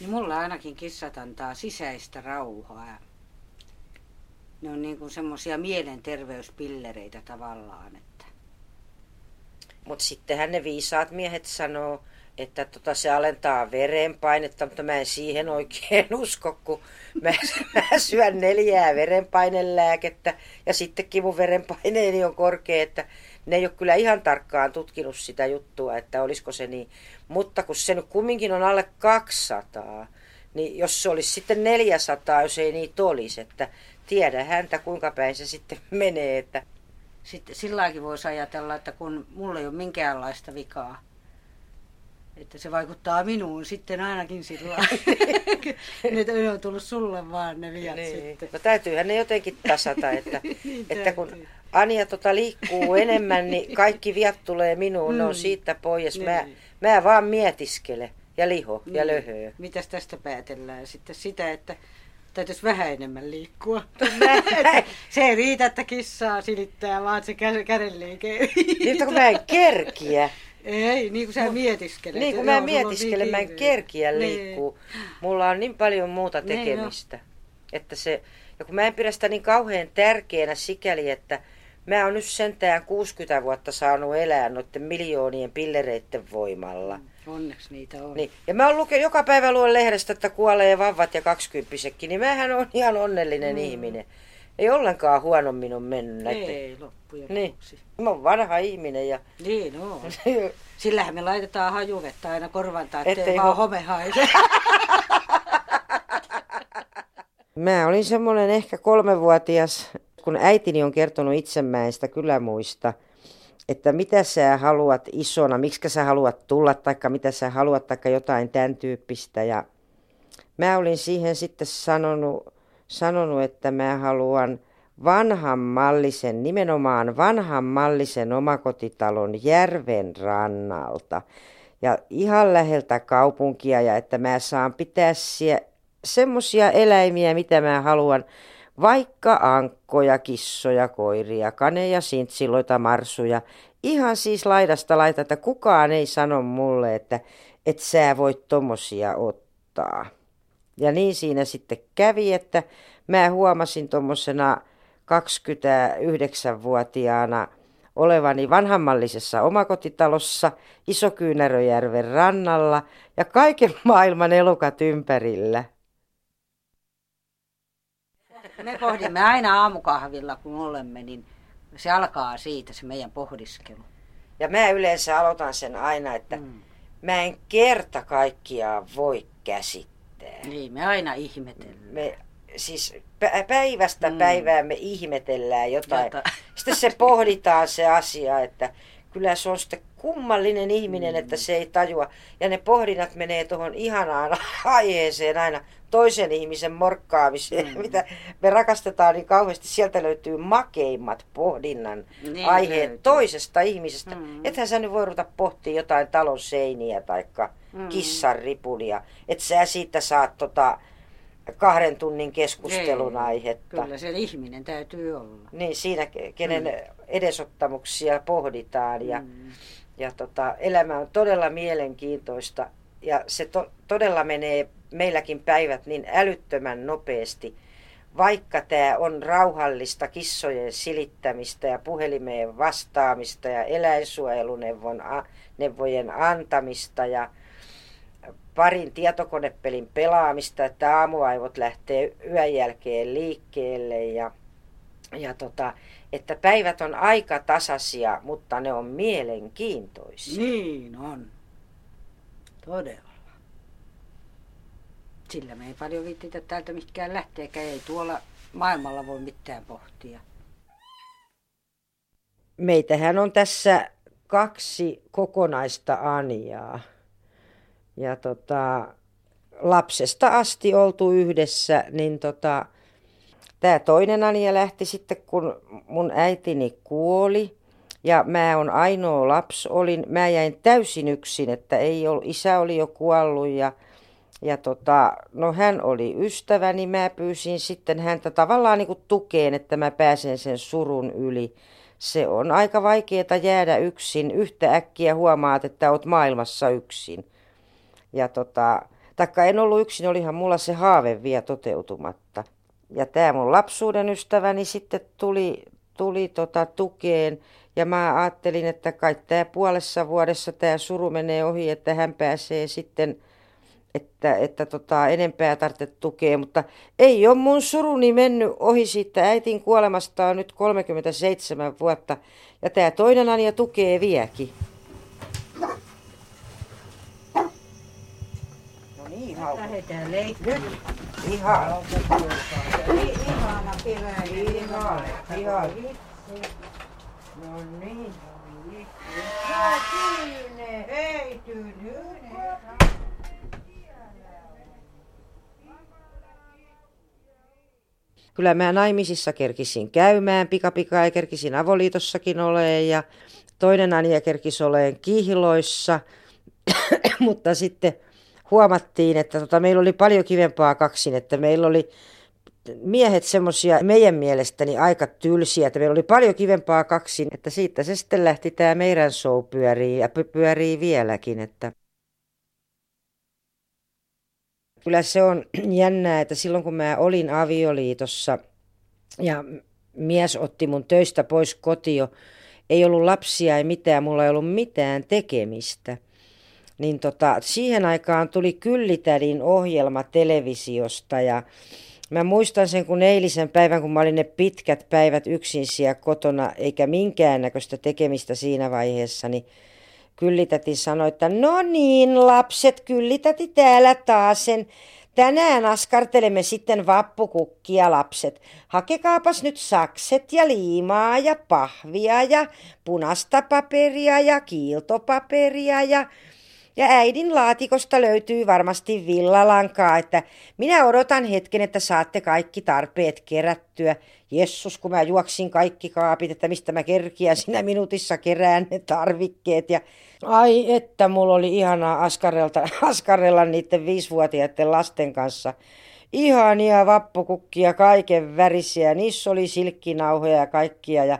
Niin mulla ainakin kissat antaa sisäistä rauhaa. Ne on niin semmoisia mielenterveyspillereitä tavallaan. Että... Mutta sittenhän ne viisaat miehet sanoo, että tota, se alentaa verenpainetta, mutta mä en siihen oikein usko, kun mä, mä syön neljää verenpainelääkettä ja sittenkin mun verenpaineeni on korkea, että ne ei ole kyllä ihan tarkkaan tutkinut sitä juttua, että olisiko se niin. Mutta kun se nyt kumminkin on alle 200, niin jos se olisi sitten 400, jos ei niitä olisi, että tiedä häntä kuinka päin se sitten menee. Että... Sitten silläkin voisi ajatella, että kun mulla ei ole minkäänlaista vikaa, että se vaikuttaa minuun sitten ainakin sillä ne on tullut sulle vaan ne viat niin. sitten. No täytyyhän ne jotenkin tasata, että, niin että kun Anja tota liikkuu enemmän, niin kaikki viat tulee minuun, mm. ne on mm. siitä pois. Niin. Mä, mä vaan mietiskele ja liho niin. ja löhöö. Mitäs tästä päätellään sitten sitä, että täytyisi vähän enemmän liikkua. se ei riitä, että kissaa silittää, vaan se kädenliike. Niin, kun mä en kerkiä. Ei, niin kuin sä mietiskelet. Niin kuin mä mietiskelen, niin mä en kerkiä niin. liikkuu. Mulla on niin paljon muuta tekemistä. Niin, no. Että se, ja kun mä en pidä sitä niin kauhean tärkeänä sikäli, että mä oon nyt sentään 60 vuotta saanut elää noiden miljoonien pillereiden voimalla. Mm, onneksi niitä on. Niin. Ja mä oon lukenut joka päivä luen lehdestä, että kuolee vavvat ja kaksikymppisekin, niin mähän on ihan onnellinen mm. ihminen. Ei ollenkaan huonommin on mennyt. Ei loppujen niin. Mä oon vanha ihminen ja... Niin on. Sillähän me laitetaan hajuvettä aina korvantaa, ettei, ettei vaan ho... home haise. Mä olin semmoinen ehkä kolmevuotias, kun äitini on kertonut itsemäistä kylämuista, että mitä sä haluat isona, miksi sä haluat tulla, taikka mitä sä haluat, taikka jotain tämän tyyppistä. Ja mä olin siihen sitten sanonut, sanonut että mä haluan vanhan mallisen, nimenomaan vanhan mallisen omakotitalon järven rannalta ja ihan läheltä kaupunkia ja että mä saan pitää siellä semmosia eläimiä, mitä mä haluan, vaikka ankkoja, kissoja, koiria, kaneja, sintsiloita, marsuja. Ihan siis laidasta laita, että kukaan ei sano mulle, että et sä voit tommosia ottaa. Ja niin siinä sitten kävi, että mä huomasin tuommoisena 29-vuotiaana olevani vanhammallisessa omakotitalossa Isokyynäröjärven rannalla ja kaiken maailman elukat ympärillä. Me pohdimme aina aamukahvilla, kun olemme, niin se alkaa siitä se meidän pohdiskelu. Ja mä yleensä aloitan sen aina, että mm. mä en kerta kaikkiaan voi käsittää. Niin, me aina ihmetellään. Me siis päivästä mm. päivään me ihmetellään jotain. Jota. Sitten se pohditaan se asia, että kyllä se on sitten kummallinen ihminen, mm. että se ei tajua. Ja ne pohdinnat menee tuohon ihanaan aiheeseen aina toisen ihmisen morkkaamiseen, mm. mitä me rakastetaan niin kauheasti. Sieltä löytyy makeimmat pohdinnan niin aiheet löytyy. toisesta ihmisestä. Mm. Ethän sä nyt voi ruveta pohtia jotain talon seiniä tai mm. kissan ripulia. Että sä siitä saat tota, kahden tunnin keskustelun Ei, aihetta. Kyllä se ihminen täytyy olla. Niin, siinä kenen mm. edesottamuksia pohditaan ja, mm. ja tota, elämä on todella mielenkiintoista ja se to, todella menee meilläkin päivät niin älyttömän nopeasti. Vaikka tämä on rauhallista kissojen silittämistä ja puhelimeen vastaamista ja eläinsuojeluneuvojen antamista ja parin tietokonepelin pelaamista, että aamuaivot lähtee yön jälkeen liikkeelle ja, ja tota, että päivät on aika tasaisia, mutta ne on mielenkiintoisia. Niin on. Todella. Sillä me ei paljon viittitä täältä mihinkään lähteekään. Ei tuolla maailmalla voi mitään pohtia. Meitähän on tässä kaksi kokonaista Anjaa ja tota, lapsesta asti oltu yhdessä, niin tota, tämä toinen Anja lähti sitten, kun mun äitini kuoli. Ja mä on ainoa lapsi, olin, mä jäin täysin yksin, että ei ollut, isä oli jo kuollut ja, ja tota, no hän oli ystäväni, mä pyysin sitten häntä tavallaan niin tukeen, että mä pääsen sen surun yli. Se on aika vaikeaa jäädä yksin, yhtä äkkiä huomaat, että oot maailmassa yksin. Ja tota, Taikka en ollut yksin, olihan mulla se haave vielä toteutumatta. Ja tämä mun lapsuuden ystäväni sitten tuli, tuli tota tukeen. Ja mä ajattelin, että kai tämä puolessa vuodessa tämä suru menee ohi, että hän pääsee sitten että, että tota, enempää tarvitse tukea, mutta ei ole mun suruni mennyt ohi siitä äitin kuolemasta on nyt 37 vuotta ja tämä toinen Anja tukee viekin. No niin, Lähdetään leikkiin. Ihana. Ihana keväinen. Ihana. Ihana. No niin. Ja Tyyne, hei Tyyne. Kyllä mä naimisissa kerkisin käymään pikapikaa ja kerkisin avoliitossakin oleen ja toinen Anja kerkisi oleen kiihloissa, mutta sitten huomattiin, että tota, meillä oli paljon kivempaa kaksin, että meillä oli miehet semmoisia meidän mielestäni aika tylsiä, että meillä oli paljon kivempaa kaksin, että siitä se sitten lähti tämä meidän show pyörii ja pyörii vieläkin, että kyllä se on jännää, että silloin kun mä olin avioliitossa ja mies otti mun töistä pois kotio, ei ollut lapsia ei mitään, mulla ei ollut mitään tekemistä. Niin tota, siihen aikaan tuli Kyllitädin ohjelma televisiosta ja mä muistan sen kun eilisen päivän, kun mä olin ne pitkät päivät yksin siellä kotona, eikä minkäännäköistä tekemistä siinä vaiheessa, niin Kyllitäti sanoi, että no niin lapset, kyllitäti täällä taas sen. Tänään askartelemme sitten vappukukkia lapset. Hakekaapas nyt sakset ja liimaa ja pahvia ja punasta paperia ja kiiltopaperia ja ja äidin laatikosta löytyy varmasti villalankaa, että minä odotan hetken, että saatte kaikki tarpeet kerättyä. Jessus, kun mä juoksin kaikki kaapit, että mistä mä kerkiä sinä minuutissa kerään ne tarvikkeet. Ja ai, että mulla oli ihanaa askarelta, askarella niiden viisivuotiaiden lasten kanssa. Ihania vappukukkia, kaiken värisiä. Niissä oli silkkinauhoja ja kaikkia. Ja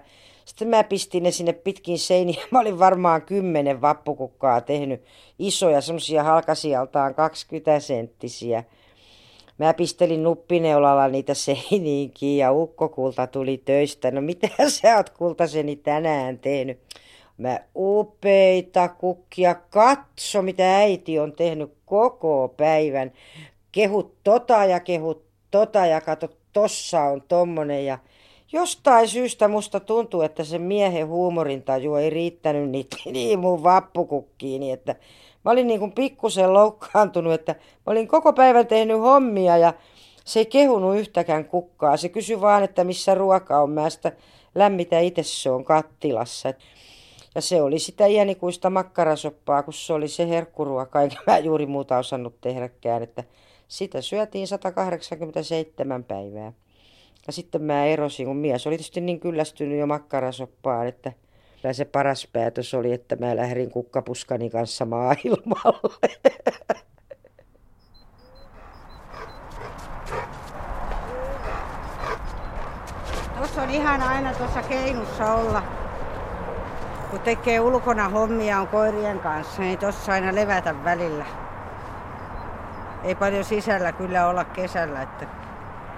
sitten mä pistin ne sinne pitkin seiniä. Mä olin varmaan kymmenen vappukukkaa tehnyt. Isoja, semmosia halkasijaltaan 20 senttisiä. Mä pistelin nuppineulalla niitä seiniinkin ja ukkokulta tuli töistä. No mitä sä oot kultaseni tänään tehnyt? Mä upeita kukkia, katso mitä äiti on tehnyt koko päivän. Kehut tota ja kehut tota ja kato tossa on tommonen ja Jostain syystä musta tuntuu, että se miehen huumorintaju ei riittänyt niitä, niin mun vappukukkiin, niin että mä olin niin kuin pikkusen loukkaantunut, että mä olin koko päivän tehnyt hommia ja se ei kehunut yhtäkään kukkaa. Se kysyi vaan, että missä ruoka on. Mä sitä lämmitä itse se on kattilassa. Ja se oli sitä iänikuista makkarasoppaa, kun se oli se herkkuruoka, eikä mä juuri muuta osannut tehdäkään. Että sitä syötiin 187 päivää. Ja sitten mä erosin, kun mies oli tietysti niin kyllästynyt jo makkarasoppaan, että se paras päätös oli, että mä lähdin kukkapuskani kanssa maailmalle. Tuossa on ihan aina tuossa keinussa olla. Kun tekee ulkona hommia on koirien kanssa, niin tuossa aina levätä välillä. Ei paljon sisällä kyllä olla kesällä, että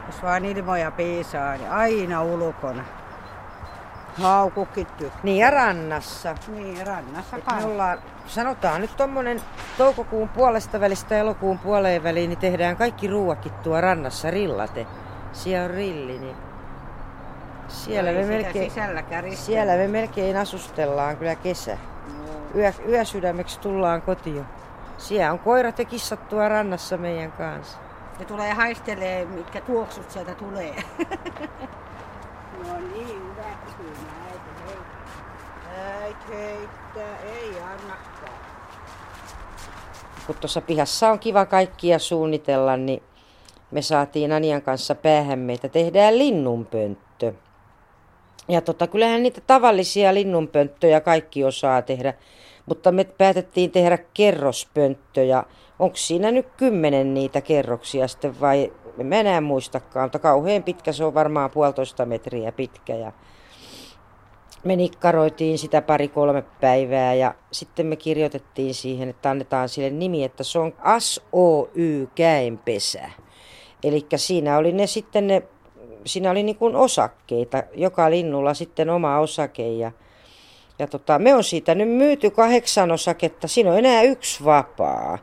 jos vaan ilmoja piisaa, niin aina ulkona. Haukukit tykkää. Niin ja rannassa. Niin, rannassa Et me ollaan, sanotaan nyt tuommoinen toukokuun puolesta välistä elokuun puoleen väliin, niin tehdään kaikki ruuakit tuo rannassa rillate. Siellä on rilli, niin siellä me, melkein, siellä me melkein asustellaan kyllä kesä. No. Yö, yösydämeksi tullaan kotiin. Siellä on koirat ja kissat tuo rannassa meidän kanssa. Ne tulee haistelee, mitkä tuoksut sieltä tulee. no niin, hyvä kysymys. Äiti Äiti heittää, ei annakaan. Kun tuossa pihassa on kiva kaikkia suunnitella, niin me saatiin Anian kanssa päähämme, että tehdään linnunpönttö. Ja tota, kyllähän niitä tavallisia linnunpönttöjä kaikki osaa tehdä, mutta me päätettiin tehdä kerrospönttöjä onko siinä nyt kymmenen niitä kerroksia sitten vai en enää muistakaan, mutta kauhean pitkä, se on varmaan puolitoista metriä pitkä. Ja me nikkaroitiin sitä pari-kolme päivää ja sitten me kirjoitettiin siihen, että annetaan sille nimi, että se on SOY käenpesä. Eli siinä oli ne sitten ne, siinä oli niin kuin osakkeita, joka linnulla sitten oma osake ja, ja tota, me on siitä nyt myyty kahdeksan osaketta, siinä on enää yksi vapaa.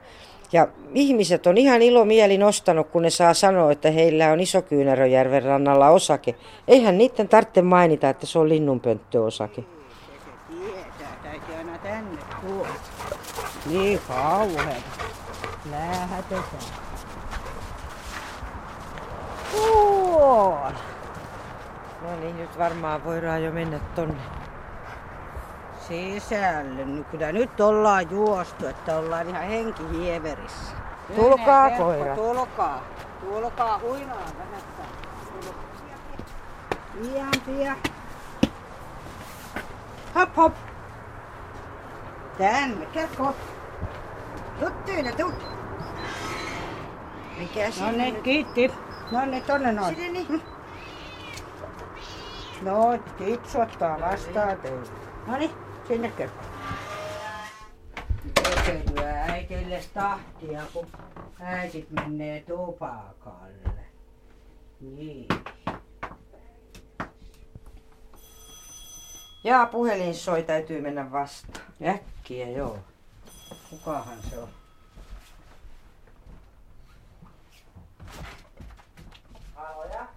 Ja ihmiset on ihan ilomielin nostanut, kun ne saa sanoa, että heillä on Isokyynäröjärven rannalla osake. Eihän niiden tarvitse mainita, että se on linnunpönttöosake. Niin kauheeta. Lähetetään. Tuolla. No niin, nyt varmaan voidaan jo mennä tonne. Sisälle. Nyt Kyllä nyt ollaan juostu, että ollaan ihan henkihieverissä. Tulkaa, verkko, koira. Tulkaa. Tulkaa huinaan vähän. Pian, pian. Hop, hop. Tänne, kerkko. Tuttuina, tut. Mikä No niin, kiitti. No niin, tonne noin. Sinne niin. No, Tipsu ottaa vastaan teille. No niin, sinne kerran. Se lyö äitille tahtia, kun äitit menee tupakalle. Niin. Jaa, puhelin soi, täytyy mennä vastaan. Äkkiä joo. Kukahan se on? Aloja.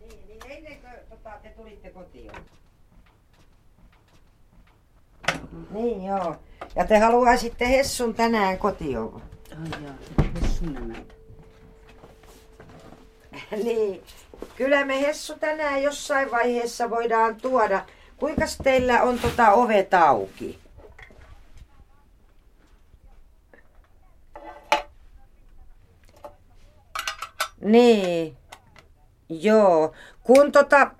Niin, niin ennen kuin tota, te tulitte kotiin. Niin joo. Ja te haluaisitte Hessun tänään kotiin. Ai jaa, se sun emäntä. niin. Kyllä me Hessu tänään jossain vaiheessa voidaan tuoda. Kuinka teillä on tota ovet auki? Niin. Joo. Kun tota,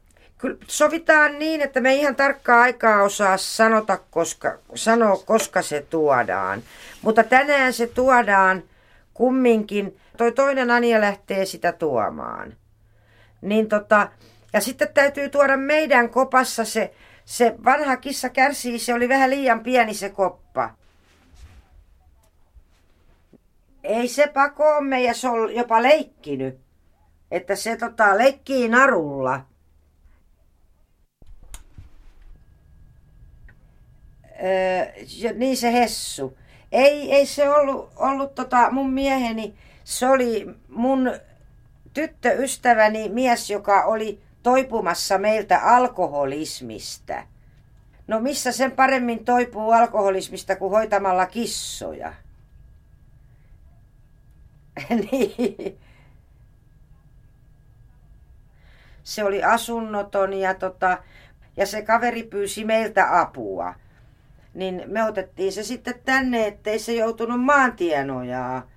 kyllä sovitaan niin, että me ei ihan tarkkaa aikaa osaa sanota, koska, sanoa, koska se tuodaan. Mutta tänään se tuodaan kumminkin. Toi toinen Anja lähtee sitä tuomaan. Niin tota, ja sitten täytyy tuoda meidän kopassa se, se vanha kissa kärsii, se oli vähän liian pieni se koppa. Ei se pakoomme ja se on jopa leikkinyt. Että se tota, leikkii narulla. Öö, niin se Hessu. Ei, ei se ollut, ollut tota mun mieheni, se oli mun tyttöystäväni mies, joka oli toipumassa meiltä alkoholismista. No missä sen paremmin toipuu alkoholismista kuin hoitamalla kissoja? niin. Se oli asunnoton ja, tota, ja se kaveri pyysi meiltä apua. Niin me otettiin se sitten tänne, ettei se joutunut maantienojaa.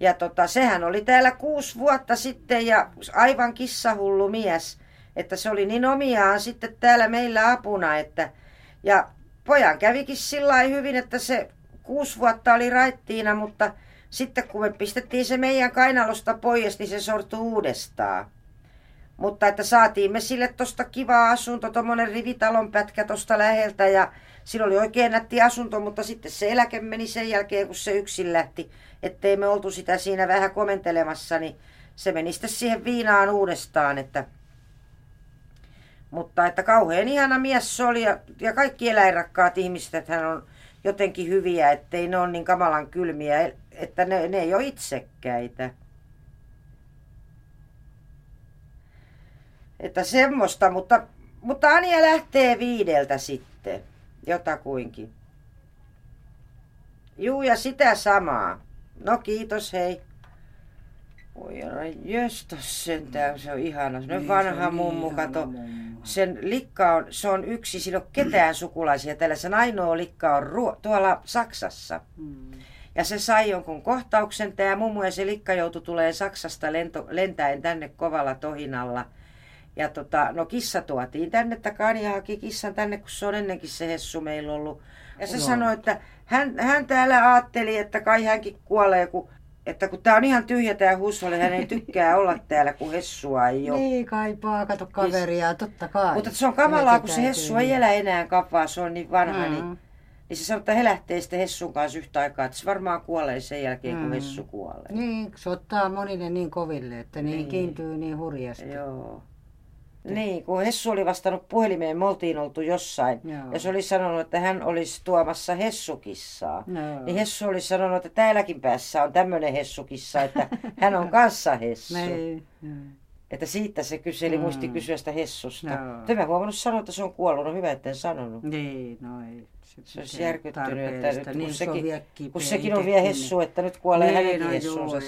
Ja tota, sehän oli täällä kuusi vuotta sitten ja aivan kissahullu mies. Että se oli niin omiaan sitten täällä meillä apuna, että ja pojan kävikin sillä hyvin, että se kuusi vuotta oli raittiina, mutta sitten kun me pistettiin se meidän kainalosta pois, niin se sortui uudestaan. Mutta että saatiin me sille tosta kiva asunto, tommonen rivitalon pätkä tosta läheltä ja sillä oli oikein nätti asunto, mutta sitten se eläke meni sen jälkeen, kun se yksin lähti. Ettei me oltu sitä siinä vähän komentelemassa, niin se meni sitten siihen viinaan uudestaan, että mutta että kauhean ihana mies se oli ja, ja kaikki eläinrakkaat ihmiset, että hän on jotenkin hyviä, ettei ne ole niin kamalan kylmiä, että ne, ne ei ole itsekkäitä. Että semmoista, mutta, mutta Anja lähtee viideltä sitten, jotakuinkin. Juu, ja sitä samaa. No kiitos, hei. Oi jöstos sentään, se on ihana. Se on Niin, vanha niin mummu, kato. mummu. Sen likka on, se on yksi, sillä on ketään sukulaisia. Tällä sen ainoa likka on ruo, tuolla Saksassa. Mm. Ja se sai jonkun kohtauksen, tämä mummu ja se likka joutui tulee Saksasta lento, lentäen tänne kovalla tohinalla. Ja tota, no kissa tuotiin tänne, takani haki kissan tänne, kun se on ennenkin se Hessu meillä ollut. Ja se Joo. sanoi, että hän, hän täällä ajatteli, että kai hänkin kuolee, kun että kun tää on ihan tyhjä tää huusholli, hän ei tykkää olla täällä, kun Hessua ei ole. Niin, kaipaa, kato kaveria, totta kai. Mutta se on kamalaa, kun se Hessu ei elä enää kapaa, se on niin vanha, mm. niin, niin se sanoo, että he lähtee sitten Hessun kanssa yhtä aikaa, että se varmaan kuolee sen jälkeen, kun mm. Hessu kuolee. Niin, se ottaa moninen niin koville, että niin, niin. kiintyy niin hurjasti. Joo. Niin, kun Hessu oli vastannut puhelimeen, me oltiin oltu jossain, Joo. ja se oli sanonut, että hän olisi tuomassa Hessukissaa. Joo. Niin Hessu oli sanonut, että täälläkin päässä on tämmöinen Hessukissa, että hän on kanssa Hessu. Niin. Että siitä se kyseli, mm. muisti kysyä sitä Hessusta. Joo. mä huomannut sanoa, että se on kuollut. No hyvä, että en sanonut. Niin, no ei. Se, se olisi järkyttynyt, että nyt, kun, niin, sekin, kun sekin on vielä Hessu, että nyt kuolee niin, hänenkin no, Hessunsa.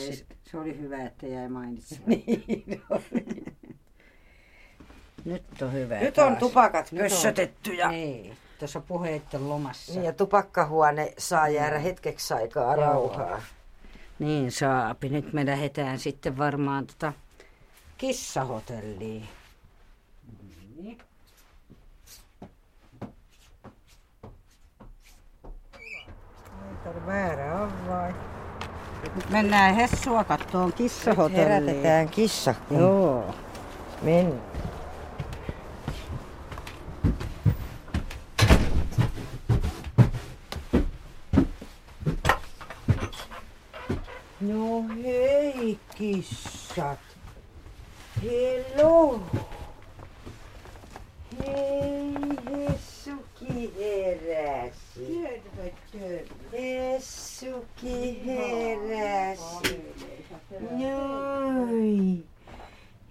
Se oli hyvä, että jäi mainitsemaan. niin, no, nyt on hyvä. Nyt taas. on tupakat kössötetty. Ja... Niin, tuossa puheitten lomassa. Niin, ja tupakkahuone saa jäädä hetkeksi aikaa rauhaa. Niin saapi. Nyt me lähdetään sitten varmaan tota kissahotelliin. Niin. väärä on vai? Nyt mennään Hessua kattoon kissahotelliin. herätetään kissa. Joo. Mennään. No hei kissat. Hello. Hei, Hessuki heräsi. Hessuki heräsi. Noin.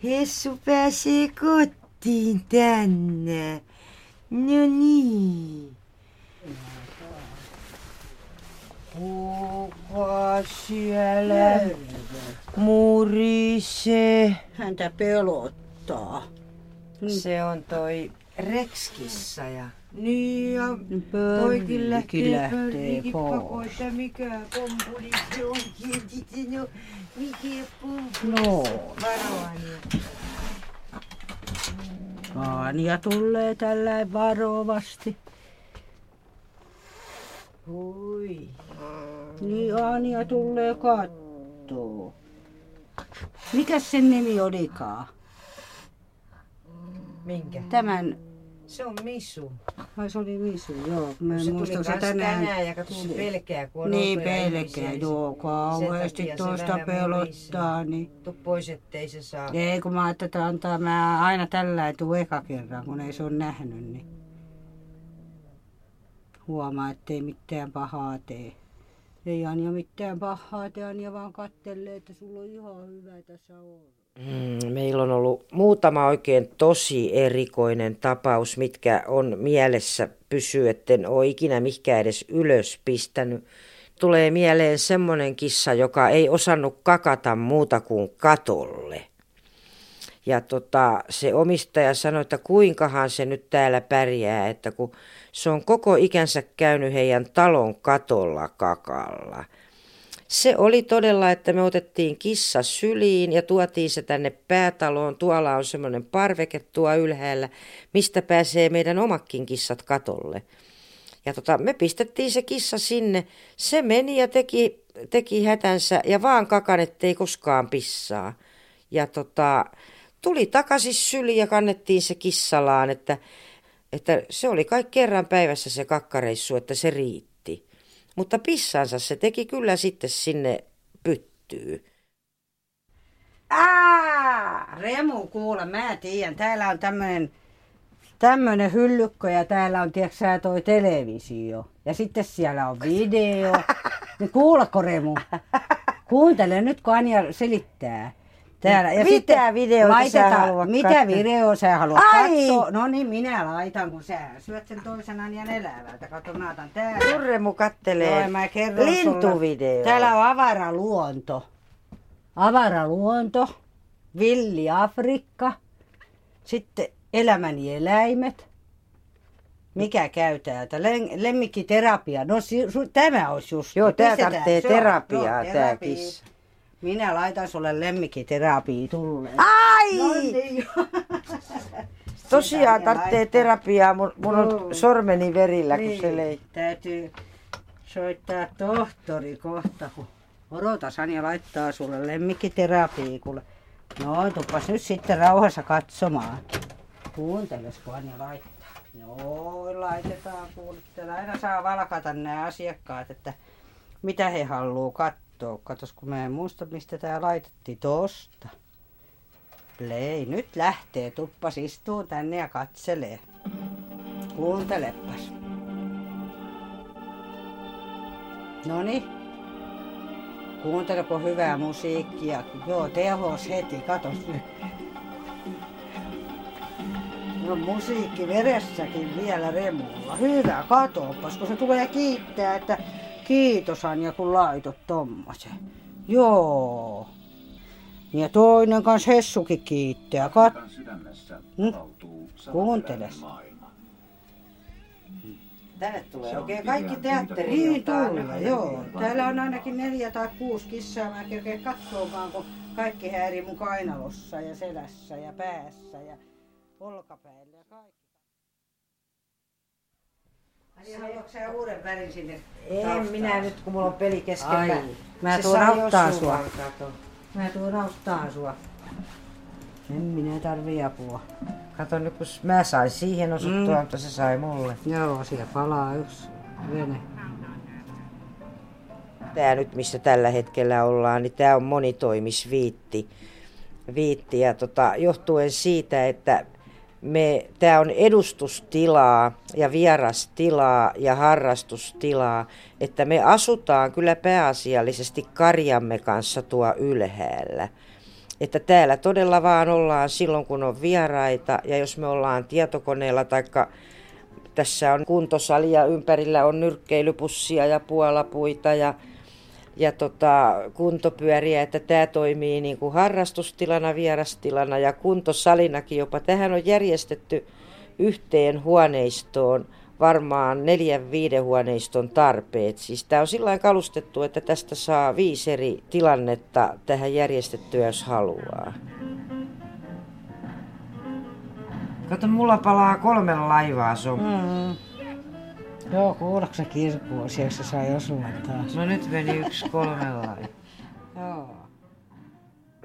Hessu pääsee kotiin tänne. No niin. Kuka siellä murisee? Häntä pelottaa. Se on toi Rekskissa ja... Niin ja toikin lähtee pörrikin pakoita. Mikä pompuli se on? No, mikä pompuli no. Varoani. Anja tulee tällä varovasti. Hui. Niin Anja tulee kattoo. Mikä sen nimi olikaan? Minkä? Tämän. Se on Misu. Vai se oli Misu, joo. Mä se muistan, tuli se tänään. tänään ja katso, se pelkää, kun on Niin, pelkää, joo. Kauheasti tuosta pelottaa. Niin. Tuu pois, ettei se saa. Ei, kun mä ajattelin, että antaa mä aina tällä ei tule eka kerran, kun ei se ole nähnyt. Niin huomaa, ettei mitään pahaa tee. Ei Anja mitään pahaa tee, Anja vaan kattelee, että sulla on ihan hyvä tässä olla. Mm, meillä on ollut muutama oikein tosi erikoinen tapaus, mitkä on mielessä pysyy, etten ole ikinä mihinkään edes ylös pistänyt. Tulee mieleen semmoinen kissa, joka ei osannut kakata muuta kuin katolle. Ja tota, se omistaja sanoi, että kuinkahan se nyt täällä pärjää, että kun se on koko ikänsä käynyt heidän talon katolla kakalla. Se oli todella, että me otettiin kissa syliin ja tuotiin se tänne päätaloon. Tuolla on semmoinen parveke tuo ylhäällä, mistä pääsee meidän omakin kissat katolle. Ja tota, me pistettiin se kissa sinne. Se meni ja teki, teki hätänsä ja vaan kakan, ettei koskaan pissaa. Ja tota, tuli takaisin syliin ja kannettiin se kissalaan, että, että se oli kai kerran päivässä se kakkareissu, että se riitti. Mutta pissansa se teki kyllä sitten sinne pyttyy. Ää, Remu, kuule, mä tiedän. Täällä on tämmönen, tämmönen hyllykko ja täällä on, tiedätkö toi televisio. Ja sitten siellä on video. Niin kuuleko Remu? Kuuntele nyt, kun Anja selittää. Täällä. Ja mitä videoita sä haluat Mitä videoa sä haluat Ai. katsoa? No niin, minä laitan, kun sä syöt sen toisen anjan elävältä. Kato, mä otan täällä. Surremu kattelee Joo, mä lintuvideo. Täällä on avaraluonto. Avaraluonto. Villi Afrikka. Sitten elämäni eläimet. Mikä käy täältä? Lemmikkiterapia. No su, tämä olisi just. Joo, tää tarvitsee terapiaa, no, tää kissa. Minä laitan sulle lemmikkiterapia tulleen. Ai! No niin. Tosiaan tarvitsee terapiaa. Mun, mun on sormeni verillä, niin. kun se lei. Täytyy soittaa tohtori kohta, kun Odota Sanja laittaa sulle lemmikkiterapia, kuule. No, tuppas nyt sitten rauhassa katsomaan. Kuunteles, kun Anja laittaa. Joo, laitetaan kuulittele. Aina saa valkata nämä asiakkaat, että mitä he haluaa katsoa. Katos, kun mä en muista, mistä tää laitettiin tosta. Play. Nyt lähtee. Tuppas istuu tänne ja katselee. Kuuntelepas. Noni. Kuunteleko hyvää musiikkia? Joo, tehos heti. Katos nyt. No musiikki veressäkin vielä remulla. Hyvä, katoppas, kun se tulee kiittää, että kiitos Anja, kun laitot tommosen. Joo. Ja toinen kans Hessukin kiittää. Kat... Hmm? Kuunteles. Tänne tulee oikein kaikki teatteri. Niin tulee, joo. Täällä on ainakin neljä tai kuusi kissaa. Mä kerkeen katsomaan, kun kaikki häärii mun kainalossa ja selässä ja päässä ja olkapäillä ja kaikki. Haluatko uuden värin sinne En taustaan? minä nyt, kun mulla on peli kesken. Ai, mä tuon auttaa sua. kato. Mä tuon auttaa sua. En minä tarvii apua. Kato nyt, kun mä sain siihen osuttua, Mm. mutta se sai mulle. Joo, siellä palaa yksi vene. Tää nyt, missä tällä hetkellä ollaan, niin tää on monitoimisviitti. Viitti ja tota, johtuen siitä, että me, tää on edustustilaa ja vierastilaa ja harrastustilaa, että me asutaan kyllä pääasiallisesti karjamme kanssa tuo ylhäällä. Että täällä todella vaan ollaan silloin, kun on vieraita ja jos me ollaan tietokoneella taikka tässä on kuntosali ja ympärillä on nyrkkeilypussia ja puolapuita ja, ja tota, kuntopyöriä, että tämä toimii niin kuin harrastustilana, vierastilana ja kuntosalinakin jopa. Tähän on järjestetty yhteen huoneistoon varmaan neljän viiden huoneiston tarpeet. Siis tämä on sillä kalustettu, että tästä saa viisi eri tilannetta tähän järjestettyä, jos haluaa. Kato, mulla palaa kolme laivaa, se on Mm. Joo, kuuleeko se kirkkuun, siellä se sai osua taas. No nyt meni yksi kolmella. Joo.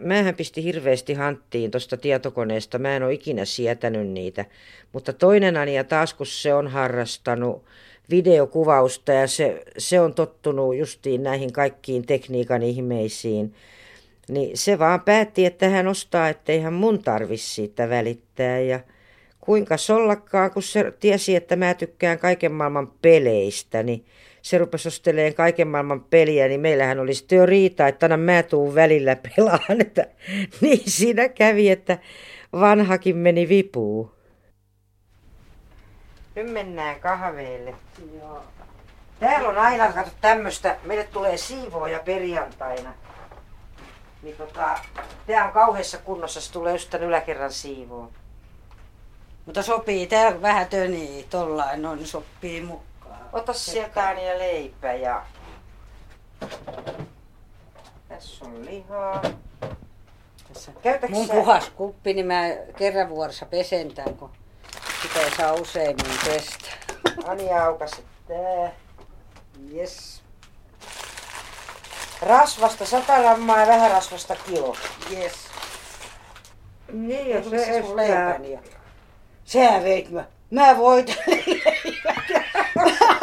Mähän pisti hirveästi hanttiin tuosta tietokoneesta. Mä en ole ikinä sietänyt niitä. Mutta toinen Anja taas, kun se on harrastanut videokuvausta ja se, se on tottunut justiin näihin kaikkiin tekniikan ihmeisiin, niin se vaan päätti, että hän ostaa, ettei hän mun tarvis siitä välittää. Ja kuinka sollakkaan, kun se tiesi, että mä tykkään kaiken maailman peleistä, niin se rupesi osteleen kaiken maailman peliä, niin meillähän oli sitten jo riita, että aina mä tuun välillä pelaan. Että, niin siinä kävi, että vanhakin meni vipuun. Nyt mennään kahveille. Joo. Täällä on aina, kato tämmöstä, meille tulee siivooja perjantaina. Niin tota, tää on kauheassa kunnossa, se tulee just tän yläkerran siivoo. Mutta sopii, tää vähän tönii tollain, no niin sopii mukaan. Ota sieltä ja leipä ja... Tässä on lihaa. Tässä. Käytätkö Mun sä- puhas kuppi, niin mä kerran vuorossa pesen tän, kun sitä ei saa useimmin pestä. Anja aukasi tää. Yes, Rasvasta 100 grammaa ja vähän rasvasta kilo. yes. Niin, Ja se sun leipäni. Sä veit mä. Mä.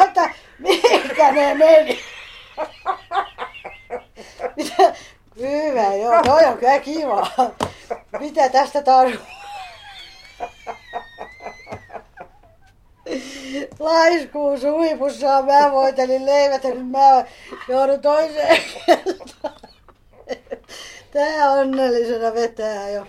Ota, mihinkä ne meni? Hyvä, joo. Toi on kyllä kiva. Mitä tästä tarvitsee? Laiskuus huipussaan mä voitelin leivät ja nyt mä joudun toiseen kertaan. Tää onnellisena vetää jo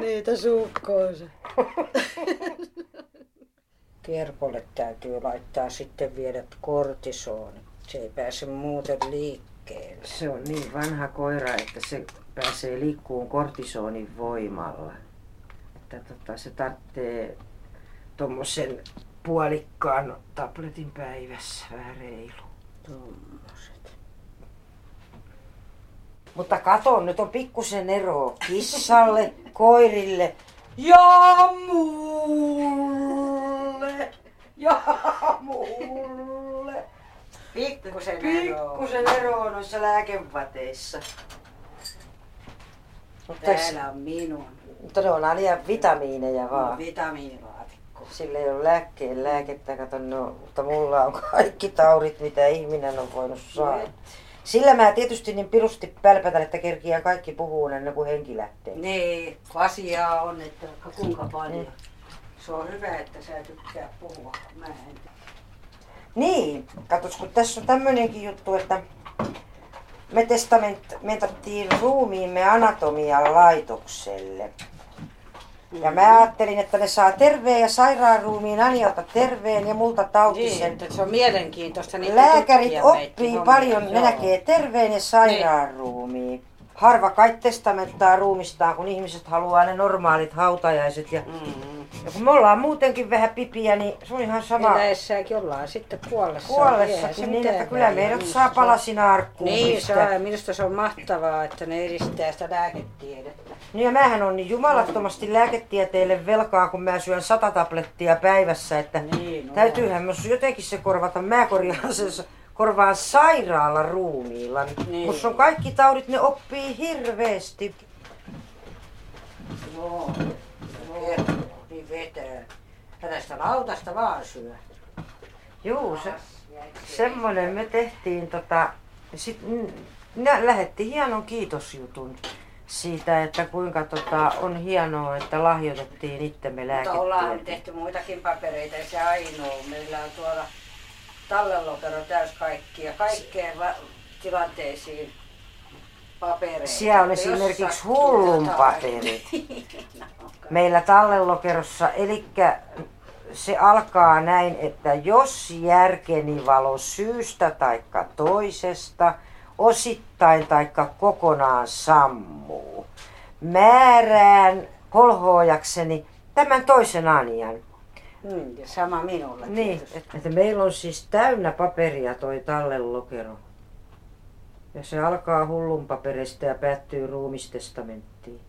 niitä suukkoonsa. Kerkolle täytyy laittaa sitten viedä kortisooni. Se ei pääse muuten liikkeelle. Se on niin vanha koira, että se pääsee liikkuun kortisonin voimalla. Että tota, se tarvitsee tuommoisen puolikkaan tabletin päivässä, vähän reilu. Tommoset. Mutta kato, nyt on pikkusen ero kissalle, koirille ja mulle. Ja mulle. Pikkusen. Pikkusen eroa noissa lääkevateissa. Mutta Täällä on minun. mutta ne on aina vitamiineja vaan. Vitamiinilaatikko. Sillä ei ole lääkkeen lääkettä, kato, no, mutta mulla on kaikki taudit, mitä ihminen on voinut saada. Nyt. Sillä mä tietysti niin pirusti pälpätän, että kerkiää kaikki puhuu ennen kuin henki lähtee. Niin, asiaa on, että kuinka paljon. Se on hyvä, että sä tykkää puhua. Mä en. Niin, katos, kun tässä on tämmönenkin juttu, että me testamentattiin ruumiimme anatomian laitokselle. Ja mä ajattelin, että ne saa terveen ja sairaan ruumiin Anialta terveen ja multa Niin, tautisen. että se on mielenkiintoista. niitä Lääkärit meitä oppii hommia. paljon, ne näkee terveen ja sairaan ruumiin. Harva kai testamenttaa ruumistaan, kun ihmiset haluaa ne normaalit hautajaiset. Ja, Mm. ja kun me ollaan muutenkin vähän pipiä, niin se on ihan sama Eläessäkin ollaan sitten kuollessa. Se niin, mitään että kyllä meidät Minusta saa se- palasina arkkuun Niin, saa, ja minusta se on mahtavaa, että ne edistää sitä lääketiedettä. No ja mähän on niin jumalattomasti lääketieteelle velkaa, kun mä syön sata tablettia päivässä, että Niin, no. täytyyhän myös jotenkin se korvata. Mä korjaan sen, korvaan sairaala ruumiilla. Niin. Musta on kaikki taudit, ne oppii hirveästi. Joo, joo, niin vetää. Hänestä lautasta vaan syö. Juu, se, semmonen me tehtiin tota, sit, nä, lähetti hienon kiitosjutun siitä, että kuinka tota, on hienoa, että lahjoitettiin itsemme Mutta ollaan lääketieteen. tehty muitakin papereita, ei se ainoa. Meillä on tuolla tallelokero täys kaikkia, kaikkeen va- tilanteisiin papereita. Siellä on esimerkiksi hullun paperit. No, Meillä tallelokerossa, eli se alkaa näin, että jos järkeni valo syystä tai toisesta, osittain tai kokonaan sammuu, määrään kolhoojakseni tämän toisen anian. Mm, ja sama minulla Niin, tietysti. että, että meillä on siis täynnä paperia toi tallelokero. Ja se alkaa hullun paperista ja päättyy ruumistestamenttiin.